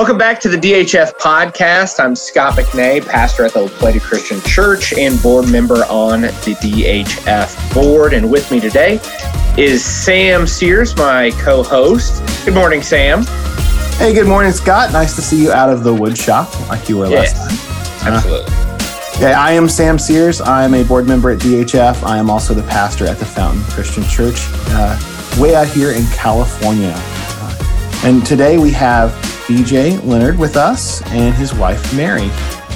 Welcome back to the DHF podcast. I'm Scott McNay, pastor at the Lady Christian Church and board member on the DHF board. And with me today is Sam Sears, my co host. Good morning, Sam. Hey, good morning, Scott. Nice to see you out of the wood shop like you were yes, last time. Absolutely. Uh, yeah, I am Sam Sears. I am a board member at DHF. I am also the pastor at the Fountain Christian Church, uh, way out here in California. Uh, and today we have BJ Leonard with us and his wife Mary.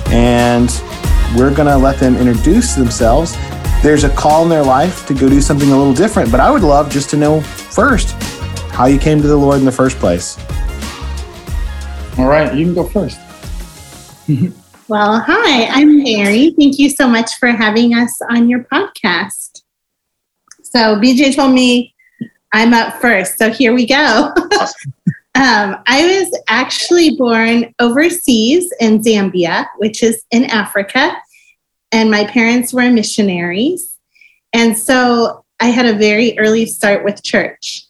And we're going to let them introduce themselves. There's a call in their life to go do something a little different, but I would love just to know first how you came to the Lord in the first place. All right, you can go first. well, hi, I'm Mary. Thank you so much for having us on your podcast. So, BJ told me I'm up first, so here we go. Um, I was actually born overseas in Zambia, which is in Africa, and my parents were missionaries. And so I had a very early start with church.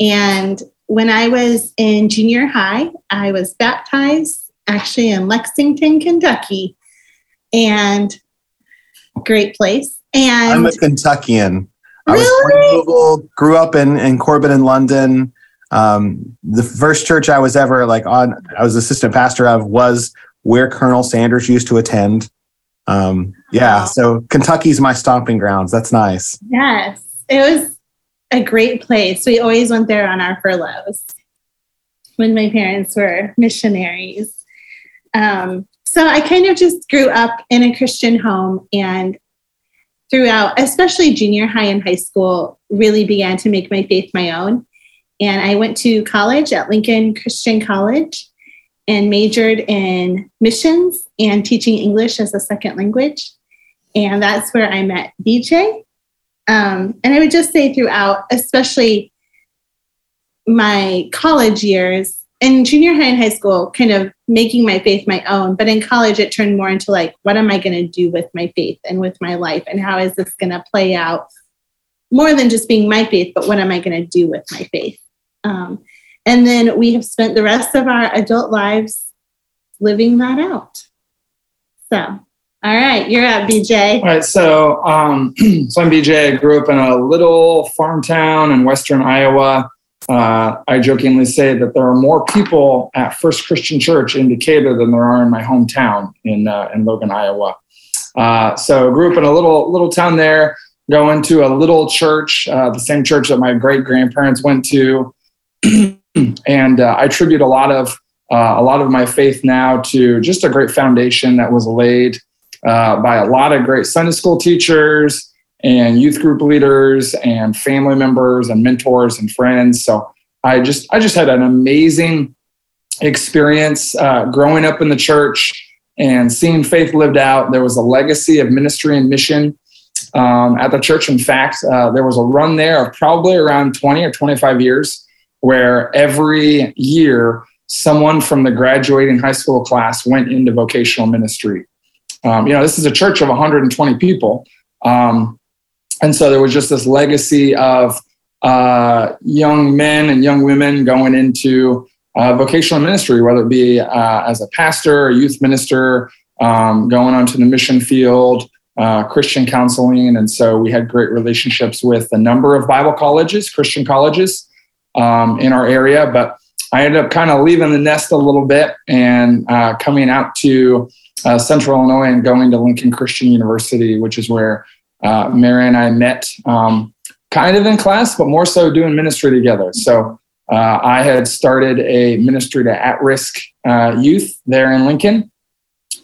And when I was in junior high, I was baptized actually in Lexington, Kentucky. And great place. And I'm a Kentuckian. I really? was grew up in, in Corbin in London um, the first church I was ever like on, I was assistant pastor of was where Colonel Sanders used to attend. Um, yeah, so Kentucky's my stomping grounds. That's nice. Yes, it was a great place. We always went there on our furloughs when my parents were missionaries. Um, so I kind of just grew up in a Christian home and throughout, especially junior high and high school, really began to make my faith my own. And I went to college at Lincoln Christian College and majored in missions and teaching English as a second language. And that's where I met BJ. Um, and I would just say throughout, especially my college years and junior high and high school, kind of making my faith my own. But in college, it turned more into like, what am I going to do with my faith and with my life? And how is this going to play out? More than just being my faith, but what am I going to do with my faith? Um, and then we have spent the rest of our adult lives living that out. So, all right, you're up, BJ. All right, so um, so I'm BJ. I grew up in a little farm town in western Iowa. Uh, I jokingly say that there are more people at First Christian Church in Decatur than there are in my hometown in uh, in Logan, Iowa. Uh, so grew up in a little little town there. Going to a little church, uh, the same church that my great grandparents went to. and uh, I attribute a lot of uh, a lot of my faith now to just a great foundation that was laid uh, by a lot of great Sunday school teachers and youth group leaders and family members and mentors and friends. So I just I just had an amazing experience uh, growing up in the church and seeing faith lived out. There was a legacy of ministry and mission um, at the church. In fact, uh, there was a run there of probably around 20 or 25 years where every year someone from the graduating high school class went into vocational ministry. Um, you know, this is a church of 120 people. Um, and so there was just this legacy of uh, young men and young women going into uh, vocational ministry, whether it be uh, as a pastor, a youth minister, um, going onto the mission field, uh, Christian counseling. And so we had great relationships with a number of Bible colleges, Christian colleges um, in our area. But I ended up kind of leaving the nest a little bit and uh, coming out to uh, Central Illinois and going to Lincoln Christian University, which is where uh, Mary and I met um, kind of in class, but more so doing ministry together. So uh, I had started a ministry to at risk uh, youth there in Lincoln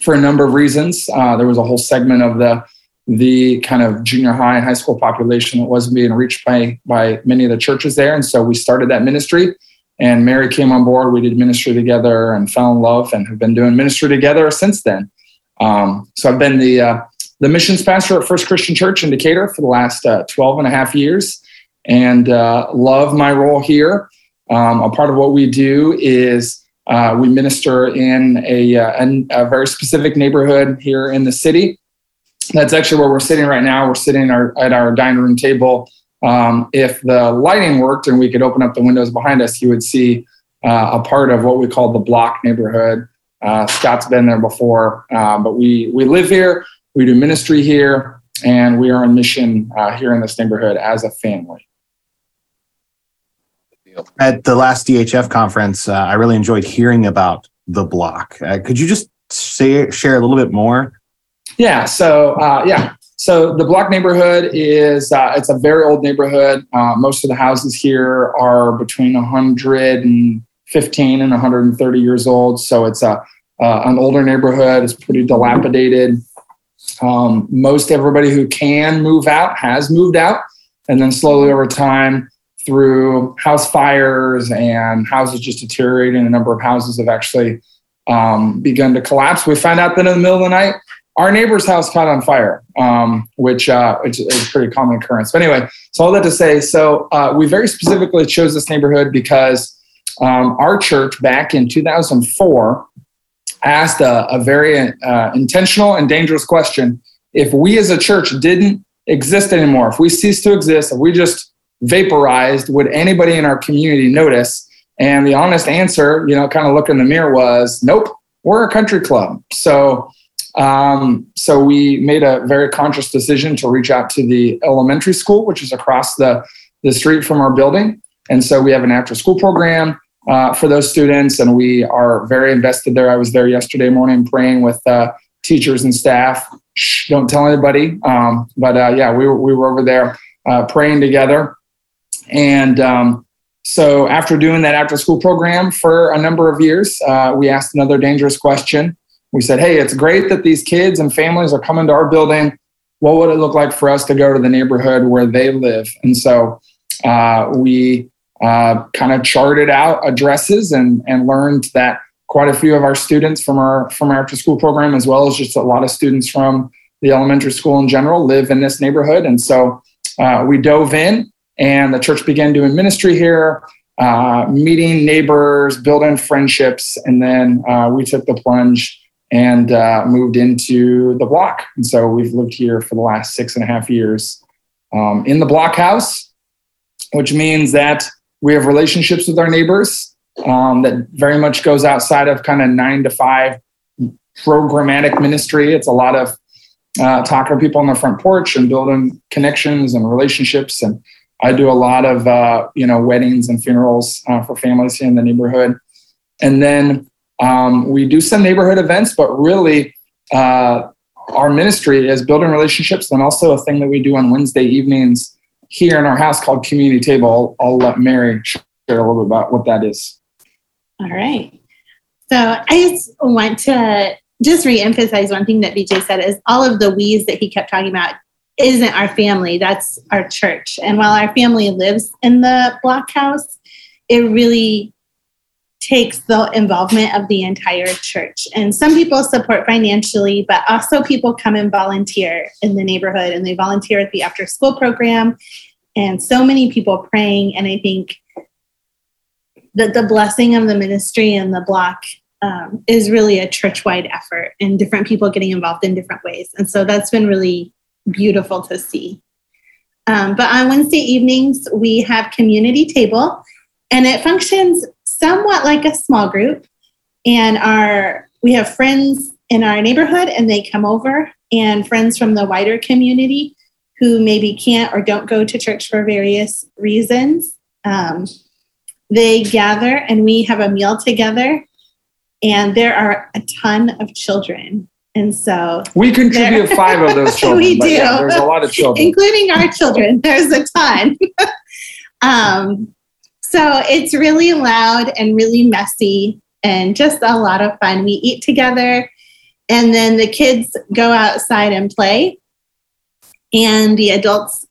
for a number of reasons. Uh, there was a whole segment of the the kind of junior high and high school population that wasn't being reached by by many of the churches there. And so we started that ministry. And Mary came on board. We did ministry together and fell in love, and have been doing ministry together since then. Um, so I've been the uh, the missions pastor at First Christian Church in Decatur for the last uh, 12 and a half years, and uh, love my role here. Um, a part of what we do is uh, we minister in a, uh, a, a very specific neighborhood here in the city that's actually where we're sitting right now. We're sitting our, at our dining room table. Um, if the lighting worked and we could open up the windows behind us, you would see uh, a part of what we call the block neighborhood. Uh, Scott's been there before, uh, but we we live here, we do ministry here, and we are on mission uh, here in this neighborhood as a family. At the last DHF conference, uh, I really enjoyed hearing about the block. Uh, could you just say, share a little bit more? Yeah. So yeah. So the block neighborhood is it's a very old neighborhood. most of the houses here are between 115 and 130 years old. So it's a uh, an older neighborhood. It's pretty dilapidated. Um, most everybody who can move out has moved out, and then slowly over time, through house fires and houses just deteriorating, a number of houses have actually um, begun to collapse. We found out that in the middle of the night, our neighbor's house caught on fire, um, which, uh, which is a pretty common occurrence. But anyway, so all that to say, so uh, we very specifically chose this neighborhood because um, our church back in 2004 asked a, a very uh, intentional and dangerous question. If we as a church didn't exist anymore, if we ceased to exist, if we just vaporized, would anybody in our community notice? And the honest answer, you know, kind of look in the mirror was, nope, we're a country club. So, um, so we made a very conscious decision to reach out to the elementary school, which is across the, the street from our building. And so we have an after school program uh, for those students, and we are very invested there. I was there yesterday morning praying with uh, teachers and staff. Shh, don't tell anybody. Um, but uh, yeah, we were, we were over there uh, praying together. And um, so after doing that after school program for a number of years, uh, we asked another dangerous question. We said, hey, it's great that these kids and families are coming to our building. What would it look like for us to go to the neighborhood where they live? And so uh, we uh, kind of charted out addresses and, and learned that quite a few of our students from our from our after school program, as well as just a lot of students from the elementary school in general, live in this neighborhood. And so uh, we dove in, and the church began doing ministry here, uh, meeting neighbors, building friendships, and then uh, we took the plunge and uh, moved into the block. And so we've lived here for the last six and a half years um, in the block house, which means that we have relationships with our neighbors um, that very much goes outside of kind of nine to five programmatic ministry. It's a lot of uh, talking to people on the front porch and building connections and relationships. And I do a lot of uh, you know weddings and funerals uh, for families here in the neighborhood. And then um, we do some neighborhood events, but really uh, our ministry is building relationships and also a thing that we do on Wednesday evenings here in our house called Community Table. I'll, I'll let Mary share a little bit about what that is. All right. So I just want to just reemphasize one thing that BJ said is all of the we's that he kept talking about isn't our family, that's our church. And while our family lives in the block house, it really takes the involvement of the entire church. And some people support financially, but also people come and volunteer in the neighborhood and they volunteer at the after school program. And so many people praying. And I think that the blessing of the ministry and the block um, is really a church wide effort and different people getting involved in different ways. And so that's been really beautiful to see. Um, but on Wednesday evenings, we have community table and it functions somewhat like a small group. And our we have friends in our neighborhood and they come over and friends from the wider community who maybe can't or don't go to church for various reasons. Um, they gather and we have a meal together and there are a ton of children and so we contribute five of those children. we do. Yeah, there's a lot of children, including our children. There's a ton. um, so it's really loud and really messy and just a lot of fun. We eat together and then the kids go outside and play and the adults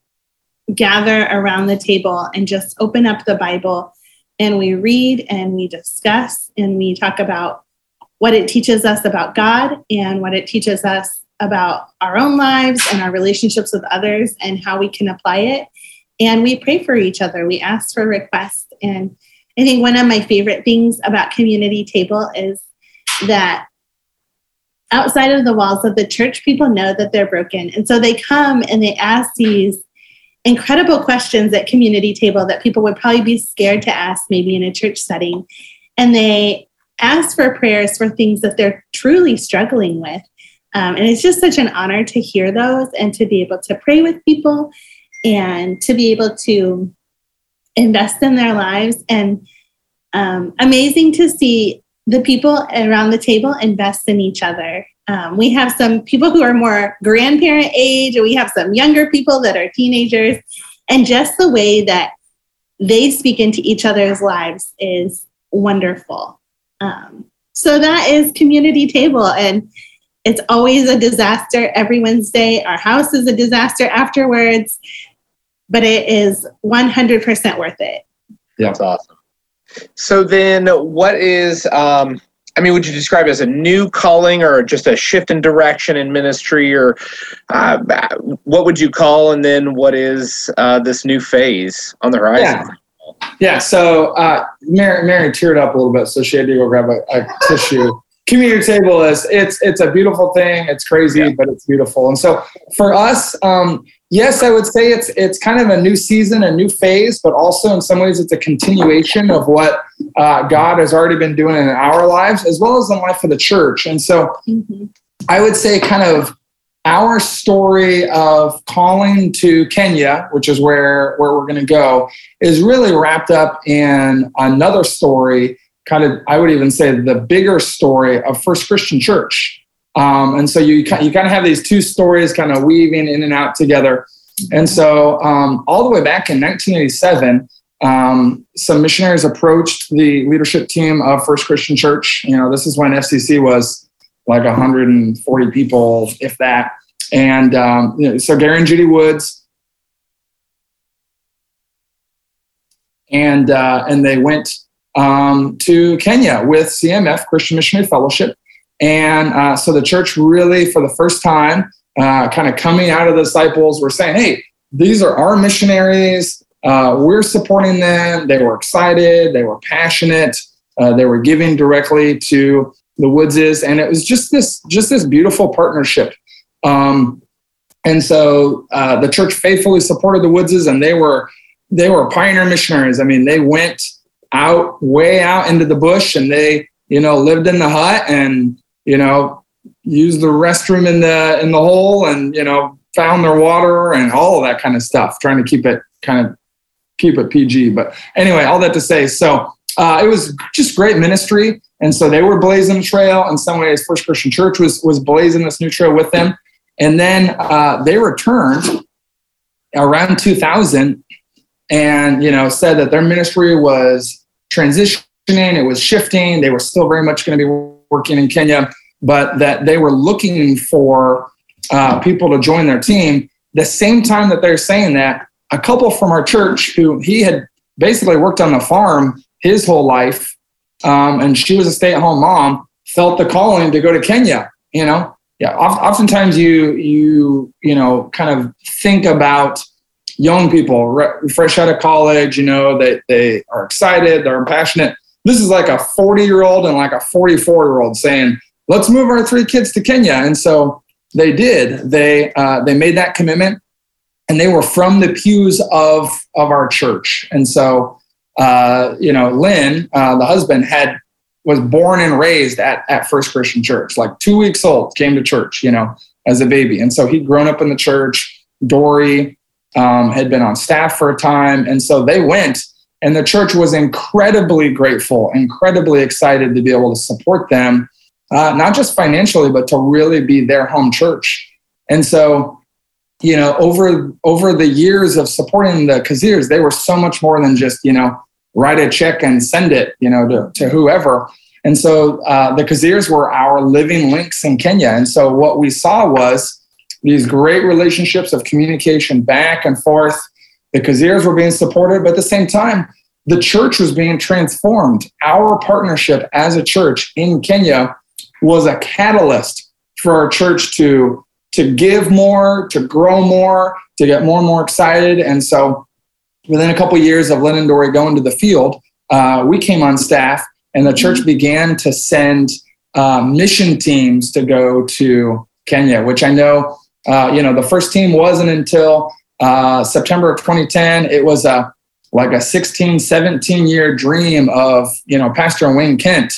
gather around the table and just open up the Bible and we read and we discuss and we talk about what it teaches us about God and what it teaches us about our own lives and our relationships with others and how we can apply it. And we pray for each other. We ask for requests and I think one of my favorite things about Community Table is that outside of the walls of the church, people know that they're broken. And so they come and they ask these incredible questions at Community Table that people would probably be scared to ask maybe in a church setting. and they ask for prayers for things that they're truly struggling with. Um, and it's just such an honor to hear those and to be able to pray with people and to be able to invest in their lives. And um, amazing to see the people around the table invest in each other. Um, we have some people who are more grandparent age, and we have some younger people that are teenagers. And just the way that they speak into each other's lives is wonderful. Um, so that is community table, and it's always a disaster every Wednesday. Our house is a disaster afterwards, but it is 100% worth it. Yeah, that's awesome. So then, what is? Um, I mean, would you describe it as a new calling or just a shift in direction in ministry, or uh, what would you call? And then, what is uh, this new phase on the horizon? Yeah. Yeah, so uh, Mary, Mary teared up a little bit, so she had to go grab a, a tissue. Community table is it's it's a beautiful thing. It's crazy, yeah. but it's beautiful. And so for us, um, yes, I would say it's it's kind of a new season, a new phase, but also in some ways it's a continuation of what uh, God has already been doing in our lives as well as the life of the church. And so mm-hmm. I would say kind of our story of calling to Kenya, which is where, where we're going to go, is really wrapped up in another story, kind of, I would even say the bigger story of First Christian Church. Um, and so you, you kind of have these two stories kind of weaving in and out together. And so um, all the way back in 1987, um, some missionaries approached the leadership team of First Christian Church. You know, this is when FCC was like 140 people, if that. And um, you know, so Gary and Judy Woods, and uh, and they went um, to Kenya with CMF Christian Missionary Fellowship, and uh, so the church really, for the first time, uh, kind of coming out of the disciples, were saying, "Hey, these are our missionaries. Uh, we're supporting them." They were excited. They were passionate. Uh, they were giving directly to the Woodses, and it was just this just this beautiful partnership. Um, and so uh, the church faithfully supported the Woodses, and they were they were pioneer missionaries. I mean, they went out way out into the bush, and they you know lived in the hut, and you know used the restroom in the in the hole, and you know found their water and all that kind of stuff, trying to keep it kind of keep it PG. But anyway, all that to say, so uh, it was just great ministry. And so they were blazing a trail. In some ways, First Christian Church was was blazing this new trail with them. And then uh, they returned around 2000, and you know said that their ministry was transitioning, it was shifting. They were still very much going to be working in Kenya, but that they were looking for uh, people to join their team. The same time that they're saying that, a couple from our church who he had basically worked on the farm his whole life um, and she was a stay-at-home mom, felt the calling to go to Kenya. You know, yeah. Oftentimes, you you you know kind of think about young people re- fresh out of college. You know, they they are excited, they're passionate. This is like a 40 year old and like a 44 year old saying, "Let's move our three kids to Kenya." And so they did. They uh, they made that commitment, and they were from the pews of of our church. And so uh, you know, Lynn, uh, the husband, had was born and raised at, at First Christian Church, like two weeks old, came to church, you know, as a baby. And so he'd grown up in the church. Dory um, had been on staff for a time. And so they went, and the church was incredibly grateful, incredibly excited to be able to support them, uh, not just financially, but to really be their home church. And so you know, over over the years of supporting the Kazirs, they were so much more than just you know write a check and send it, you know, to, to whoever. And so uh, the Kazirs were our living links in Kenya. And so what we saw was these great relationships of communication back and forth. The Kazirs were being supported, but at the same time, the church was being transformed. Our partnership as a church in Kenya was a catalyst for our church to to give more, to grow more, to get more and more excited. And so within a couple of years of Lynn and Dory going to the field, uh, we came on staff and the church began to send uh, mission teams to go to Kenya, which I know, uh, you know, the first team wasn't until uh, September of 2010. It was a like a 16, 17 year dream of, you know, Pastor Wayne Kent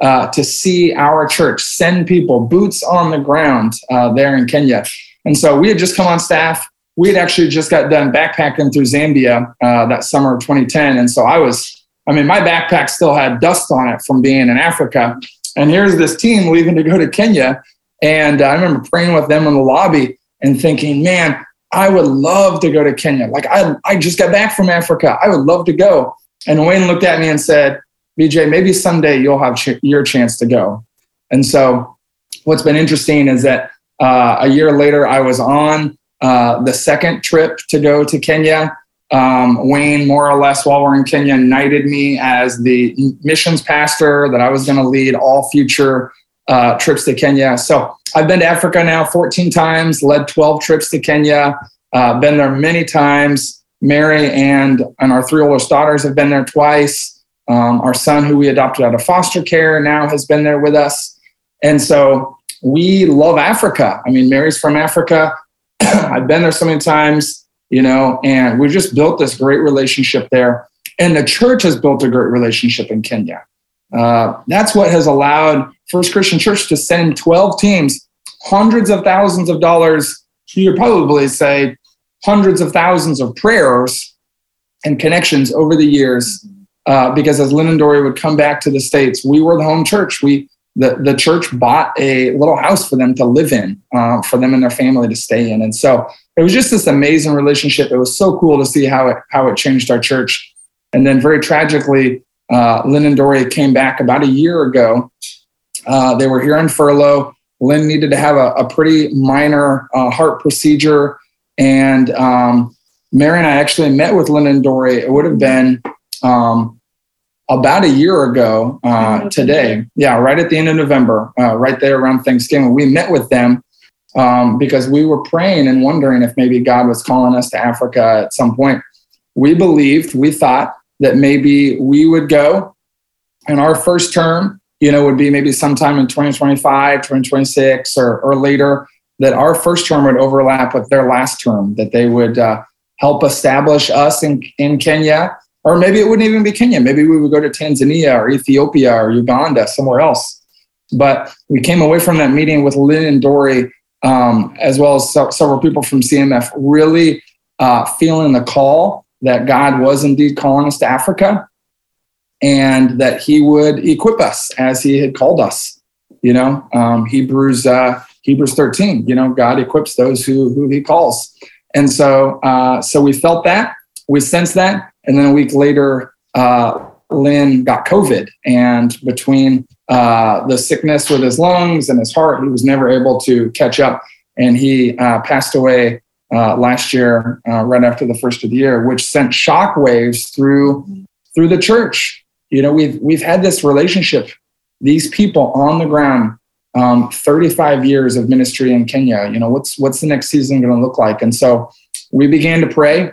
uh, to see our church send people boots on the ground uh, there in Kenya. And so we had just come on staff. We had actually just got done backpacking through Zambia uh, that summer of 2010. And so I was, I mean, my backpack still had dust on it from being in Africa. And here's this team leaving to go to Kenya. And I remember praying with them in the lobby and thinking, man, I would love to go to Kenya. Like I, I just got back from Africa. I would love to go. And Wayne looked at me and said, BJ, maybe someday you'll have ch- your chance to go. And so what's been interesting is that uh, a year later, I was on uh, the second trip to go to Kenya. Um, Wayne, more or less, while we're in Kenya, knighted me as the missions pastor that I was going to lead all future uh, trips to Kenya. So I've been to Africa now 14 times, led 12 trips to Kenya, uh, been there many times. Mary and, and our three oldest daughters have been there twice. Um, our son, who we adopted out of foster care, now has been there with us. And so we love Africa. I mean, Mary's from Africa. I've been there so many times, you know, and we've just built this great relationship there. And the church has built a great relationship in Kenya. Uh, that's what has allowed First Christian Church to send 12 teams, hundreds of thousands of dollars. You could probably say hundreds of thousands of prayers and connections over the years. Uh, because as Lynn and Dory would come back to the States, we were the home church. We the, the church bought a little house for them to live in, uh, for them and their family to stay in. And so it was just this amazing relationship. It was so cool to see how it how it changed our church. And then very tragically, uh, Lynn and Dory came back about a year ago. Uh, they were here on furlough. Lynn needed to have a, a pretty minor uh, heart procedure. And um, Mary and I actually met with Lynn and Dory. It would have been um, about a year ago uh, today. Yeah, right at the end of November, uh, right there around Thanksgiving. We met with them um, because we were praying and wondering if maybe God was calling us to Africa at some point. We believed, we thought that maybe we would go and our first term you know would be maybe sometime in 2025 2026 or, or later that our first term would overlap with their last term that they would uh, help establish us in, in kenya. Or maybe it wouldn't even be kenya. Maybe we would go to tanzania or ethiopia or uganda somewhere else. But we came away from that meeting with lynn and dory um, as well as so, several people from cmf really uh, feeling the call that God was indeed calling us to Africa and that he would equip us as he had called us. You know, um, Hebrews uh, Hebrews 13, you know, God equips those who, who he calls. And so, uh, so we felt that, we sensed that. And then a week later, uh, Lynn got COVID. And between uh, the sickness with his lungs and his heart, he was never able to catch up. And he uh, passed away uh, last year, uh, right after the first of the year, which sent shockwaves through through the church. You know, we've we've had this relationship, these people on the ground, um, 35 years of ministry in Kenya. You know, what's what's the next season going to look like? And so we began to pray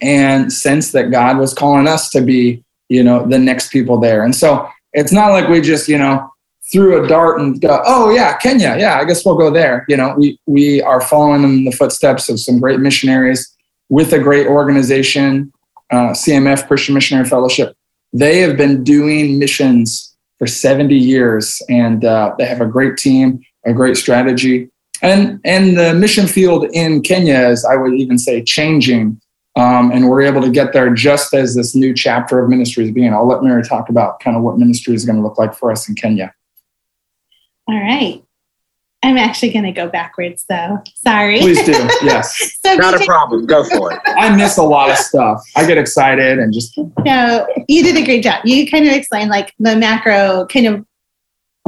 and sense that God was calling us to be, you know, the next people there. And so it's not like we just, you know, threw a dart and go, oh yeah, Kenya, yeah, I guess we'll go there. You know, we we are following in the footsteps of some great missionaries with a great organization, uh, CMF Christian Missionary Fellowship. They have been doing missions for 70 years, and uh, they have a great team, a great strategy, and and the mission field in Kenya is, I would even say, changing. Um, and we're able to get there just as this new chapter of ministry is being. I'll let Mary talk about kind of what ministry is going to look like for us in Kenya. All right. I'm actually going to go backwards though. Sorry. Please do. Yes. so Not BJ, a problem. Go for it. I miss a lot of stuff. I get excited and just. No, you did a great job. You kind of explained like the macro kind of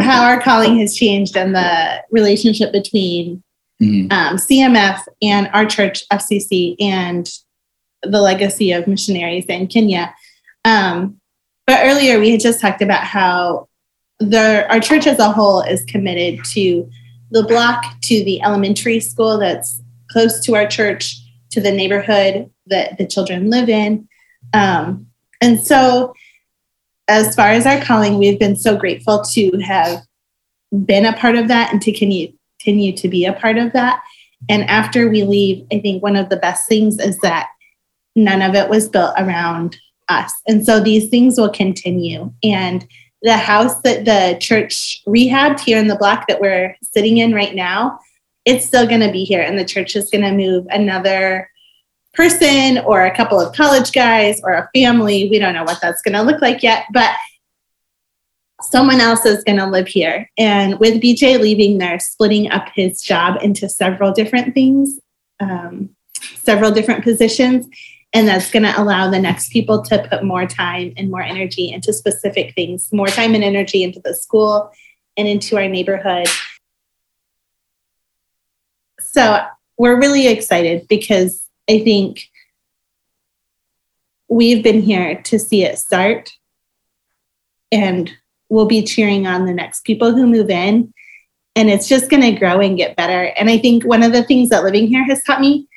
how our calling has changed and the relationship between mm-hmm. um, CMF and our church, FCC, and the legacy of missionaries in Kenya. Um, but earlier we had just talked about how the our church as a whole is committed to the block to the elementary school that's close to our church to the neighborhood that the children live in um, and so as far as our calling we've been so grateful to have been a part of that and to continue, continue to be a part of that and after we leave i think one of the best things is that none of it was built around us. And so these things will continue. And the house that the church rehabbed here in the block that we're sitting in right now, it's still going to be here. And the church is going to move another person or a couple of college guys or a family. We don't know what that's going to look like yet, but someone else is going to live here. And with BJ leaving, they're splitting up his job into several different things, um, several different positions. And that's going to allow the next people to put more time and more energy into specific things, more time and energy into the school and into our neighborhood. So we're really excited because I think we've been here to see it start. And we'll be cheering on the next people who move in. And it's just going to grow and get better. And i think one of the things that living here has taught me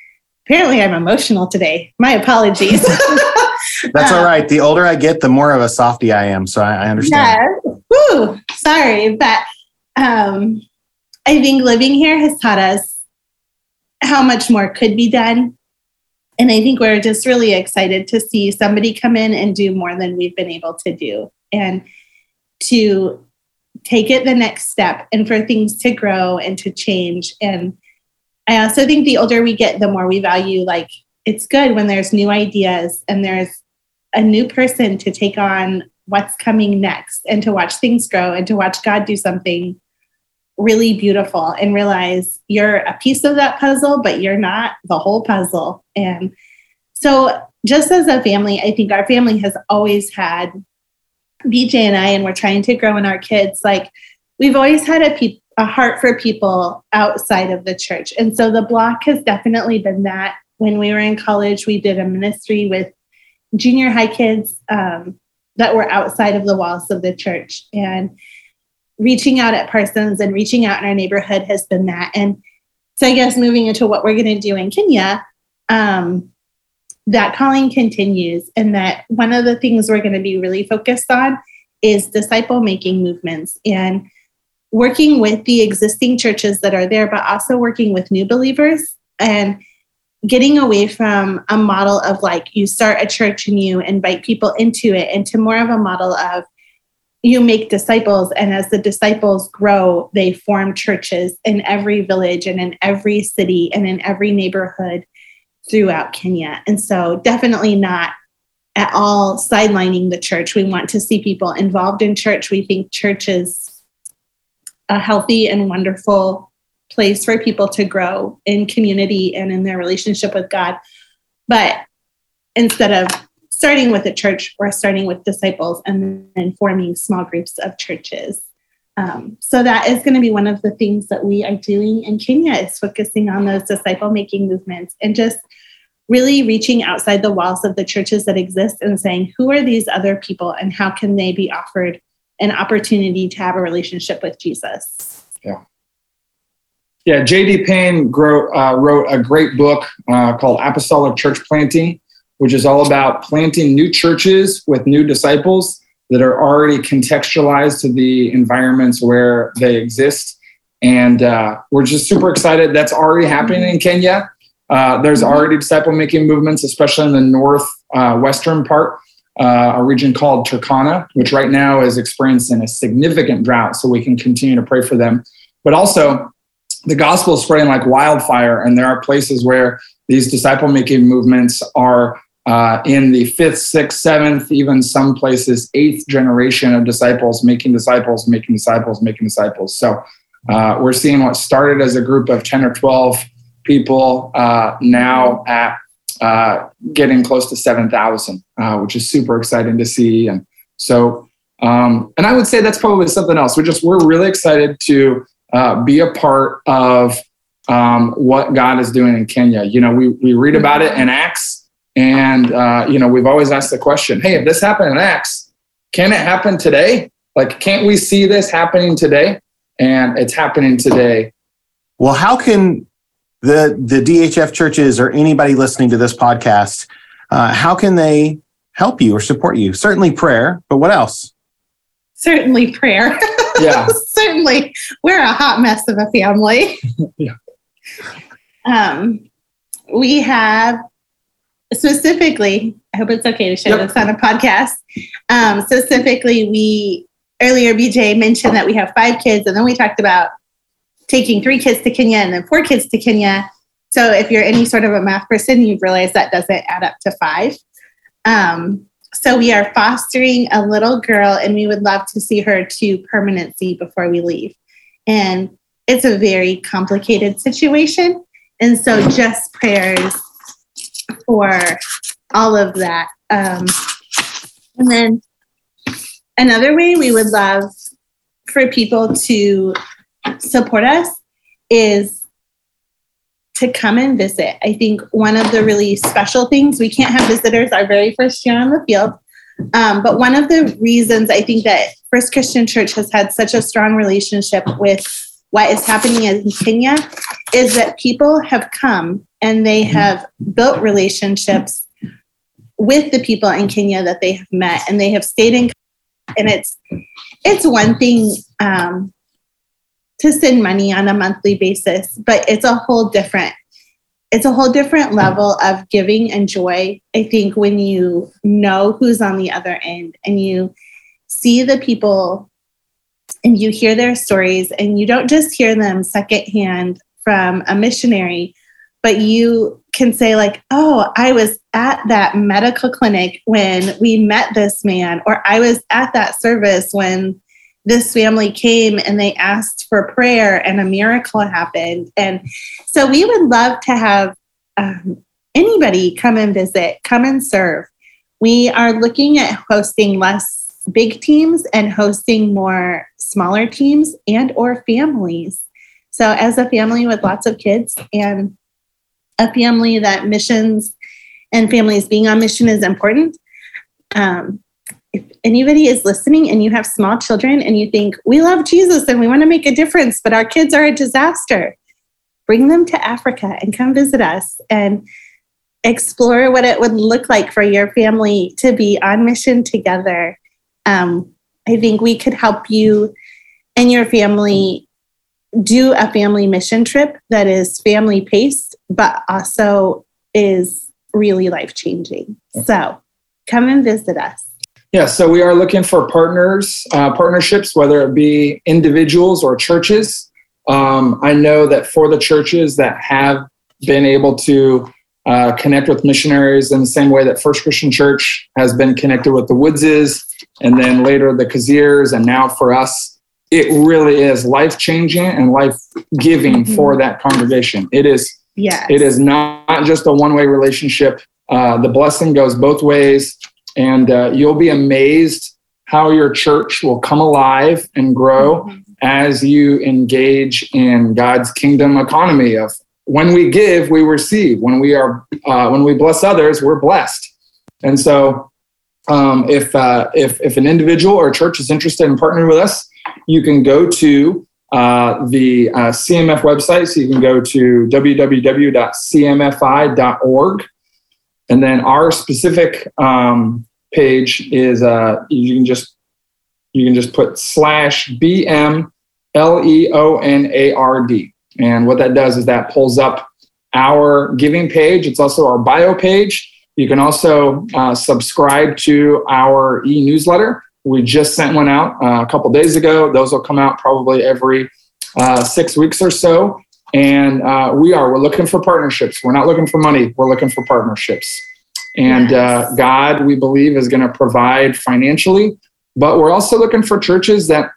apparently i'm emotional today. My apologies. That's all right. The older i get the more of a softy i am so i, I understand. Yeah. Woo, sorry but um, i think living here has taught us how much more could be done. And i think we're just really excited to see somebody come in and do more than we've been able to do. And to take it the next step and for things to grow and to change. And I also think the older we get, the more we value like it's good when there's new ideas and there's a new person to take on what's coming next and to watch things grow and to watch God do something really beautiful and realize you're a piece of that puzzle, but you're not the whole puzzle. And so, just as a family, I think our family has always had BJ and I, and we're trying to grow in our kids, like we've always had a, pe- a heart for people outside of the church. And so the block has definitely been that. When we were in college, we did a ministry with junior high kids um, that were outside of the walls of the church. And reaching out at Parsons and reaching out in our neighborhood has been that. And so I guess moving into what we're going to do in Kenya, um, that calling continues and that one of the things we're going to be really focused on is disciple making movements and working with the existing churches that are there, but also working with new believers and getting away from a model of like you start a church and you invite people into it into more of a model of you make disciples and as the disciples grow they form churches in every village and in every city and in every neighborhood throughout Kenya. And so, definitely not at all sidelining the church. We want to see people involved in church. We think church is a healthy and wonderful place for people to grow in community and in their relationship with God. But instead of starting with a church, we're starting with disciples and then forming small groups of churches. Um, so that is going to be one of the things that we are doing in Kenya is focusing on those disciple making movements and just really reaching outside the walls of the churches that exist and saying, who are these other people and how can they be offered an opportunity to have a relationship with Jesus? Yeah. Yeah, J.D. Payne grow, uh, wrote a great book uh, called Apostolic Church Planting, which is all about planting new churches with new disciples that are already contextualized to the environments where they exist. And uh, we're just super excited. That's already happening in Kenya. Uh, there's already disciple making movements, especially in the north uh, part, uh, a region called Turkana, which right now is experiencing a significant drought. So we can continue to pray for them. But also, the gospel is spreading like wildfire, and there are places where these disciple making movements are uh, in the fifth, sixth, seventh, even some places eighth generation of disciples making disciples, making disciples, making disciples. So uh, we're seeing what started as a group of 10 or 12 people uh, now at uh, getting close to 7,000, uh, which is super exciting to see. And so, um, and I would say that's probably something else. We're just, we're really excited to uh, be a part of um, what God is doing in Kenya. You know, we, we read about it in Acts and, uh, you know, we've always asked the question, hey, if this happened in Acts, can it happen today? Like, can't we see this happening today? And it's happening today. Well, how can the the DHF churches or anybody listening to this podcast, uh, how can they help you or support you? Certainly prayer, but what else? Certainly prayer. Yeah. Certainly, we're a hot mess of a family. yeah. Um, we have specifically, I hope it's okay to share yep. this on a podcast. Um, specifically, we earlier BJ mentioned that we have five kids, and then we talked about taking three kids to Kenya and then four kids to Kenya. So if you're any sort of a math person, you've realized that doesn't add up to five. Um, so we are fostering a little girl, and we would love to see her to permanency before we leave. And it's a very complicated situation. And so just prayers for all of that. Um, and then another way we would love for people to support us is to come and visit. I think one of the really special things, we can't have visitors our very first year on the field. Um, but one of the reasons I think that First Christian Church has had such a strong relationship with what is happening in Kenya is that people have come and they mm-hmm. have built relationships with the people in Kenya that they have met and they have stayed in and it's it's one thing um, to send money on a monthly basis but it's a whole different it's a whole different level of giving and joy. I think when you know who's on the other end and you see the people and you hear their stories and you don't just hear them secondhand from a missionary but you can say like oh i was at that medical clinic when we met this man or i was at that service when this family came and they asked for prayer and a miracle happened. And so we would love to have um, anybody come and visit come and serve. We are looking at hosting less big teams and hosting more smaller teams and or families. So as a family with lots of kids and a family that missions and families being on mission is important um, anybody is listening and you have small children and you think we love jesus and we want to make a difference but our kids are a disaster bring them to africa and come visit us and explore what it would look like for your family to be on mission together um, I think we could help you and your family do a family mission trip that is family paced, but also is really life changing. So come and visit us. Yeah, so we are looking for partners, uh, partnerships, whether it be individuals or churches. Um, I know that for the churches that have been able to uh, connect with missionaries in the same way that First Christian Church has been connected with the Woodses, and then later the Kazirs, and now for us, it really is life changing and life giving mm-hmm. for that congregation. It is. Yes. It is not just a one way relationship. Uh, the blessing goes both ways, and uh, you'll be amazed how your church will come alive and grow mm-hmm. as you engage in God's kingdom economy of when we give, we receive. When we are uh, when we bless others, we're blessed. And so, um, if uh, if if an individual or church is interested in partnering with us, you can go to uh, the uh, CMF website. So you can go to www.cmfi.org, and then our specific um, page is uh, you can just you can just put slash bm l e o n a r d and what that does is that pulls up our giving page. It's also our bio page. You can also uh, subscribe to our e newsletter. We just sent one out uh, a couple days ago. Those will come out probably every uh, six weeks or so. And uh, we are, we're looking for partnerships. We're not looking for money, we're looking for partnerships. And uh. God, we believe, is going to provide financially, but we're also looking for churches that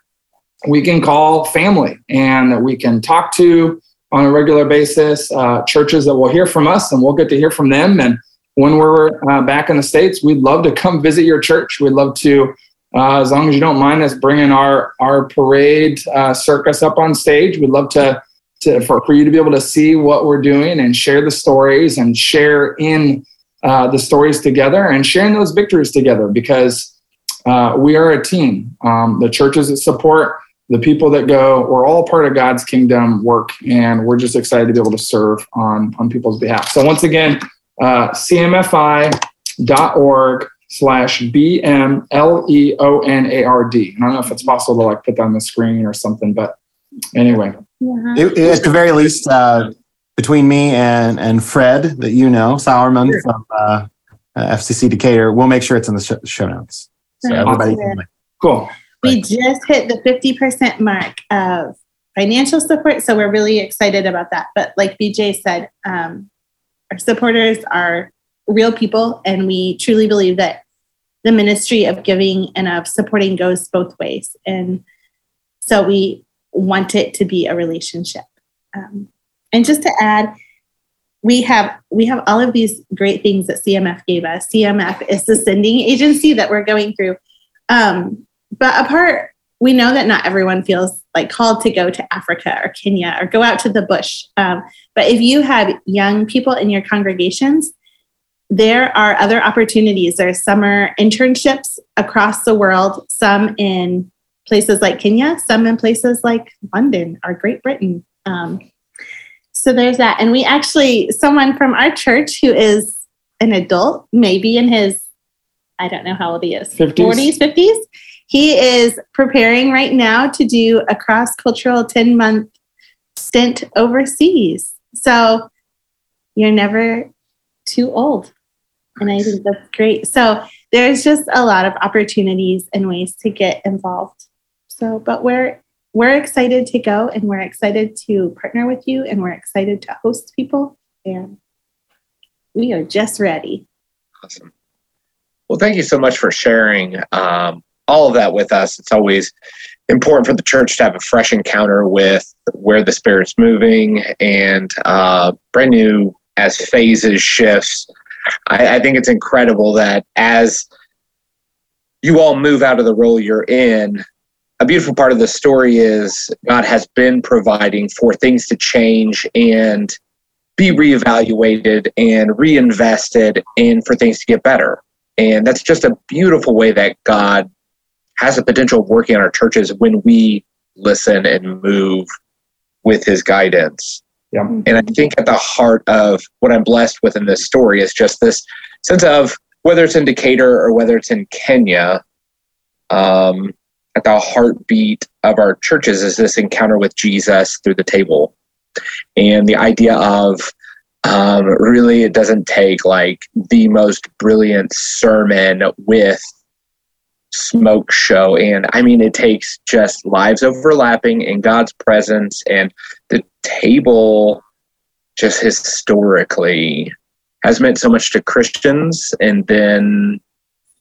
we can call family and that we can talk to on a regular basis, uh, churches that will hear from us and we'll get to hear from them. And when we're uh, back in the States, we'd love to come visit your church. We'd love to, uh, as long as you don't mind us bringing our, our parade uh, circus up on stage, we'd love to, to for, for you to be able to see what we're doing and share the stories and share in uh, the stories together and sharing those victories together because uh, we are a team. Um, the churches that support the people that go, we're all part of God's kingdom work, and we're just excited to be able to serve on, on people's behalf. So once again, uh, cmfi.org slash B-M-L-E-O-N-A-R-D. I don't know if it's possible to like put that on the screen or something, but anyway. Yeah. It, at the very least, uh, between me and and Fred that you know, Sauerman sure. from uh, FCC Decatur, we'll make sure it's in the sh- show notes. So everybody can. Cool. We just hit the 50% mark of financial support. So we're really excited about that. But like BJ said, um, our supporters are real people, and we truly believe that the ministry of giving and of supporting goes both ways. And so we want it to be a relationship. Um, and just to add, we have we have all of these great things that CMF gave us. CMF is the sending agency that we're going through. Um, but apart, we know that not everyone feels like called to go to Africa or Kenya or go out to the bush. Um, but if you have young people in your congregations, there are other opportunities. There are summer internships across the world, some in places like Kenya, some in places like London or Great Britain. Um, so there's that. And we actually, someone from our church who is an adult, maybe in his, I don't know how old he is, 50s, 40s 50s, he is preparing right now to do a cross cultural 10 month stint overseas. So you're never too old. And I think that's great. So there's just a lot of opportunities and ways to get involved. So, but we're we're excited to go and we're excited to partner with you and we're excited to host people and we are just ready. Awesome. Well, thank you so much for sharing um, all of that with us. It's always important for the church to have a fresh encounter with where the Spirit's moving and uh, brand new as phases shifts. I, I think it's incredible that as you all move out of the role you're in, a beautiful part of the story is God has been providing for things to change and be reevaluated and reinvested and for things to get better. And that's just a beautiful way that God has the potential of working in our churches when we listen and move with his guidance. Yeah. And I think at the heart of what I'm blessed with in this story is just this sense of whether it's in Decatur or whether it's in Kenya, um, at the heartbeat of our churches is this encounter with Jesus through the table. And the idea of um, really, it doesn't take like the most brilliant sermon with smoke show. And I mean, it takes just lives overlapping in God's presence and the table just historically has meant so much to Christians. And then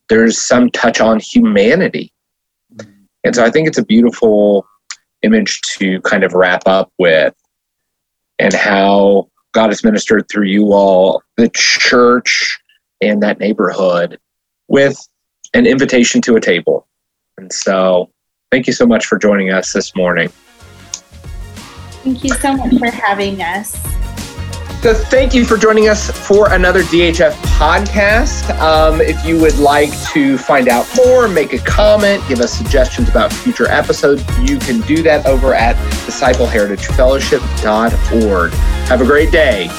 there's some touch on humanity and so I think it's a beautiful image to kind of wrap up with and how God has ministered through you all, the church and that neighborhood with an invitation to a table. And so thank you so much for joining us this morning. Thank you so much for having us. So thank you for joining us for another DHF podcast. Um, if you would like to find out more, make a comment, give us suggestions about future episodes, you can do that over at discipleheritagefellowship.org. Have a great day.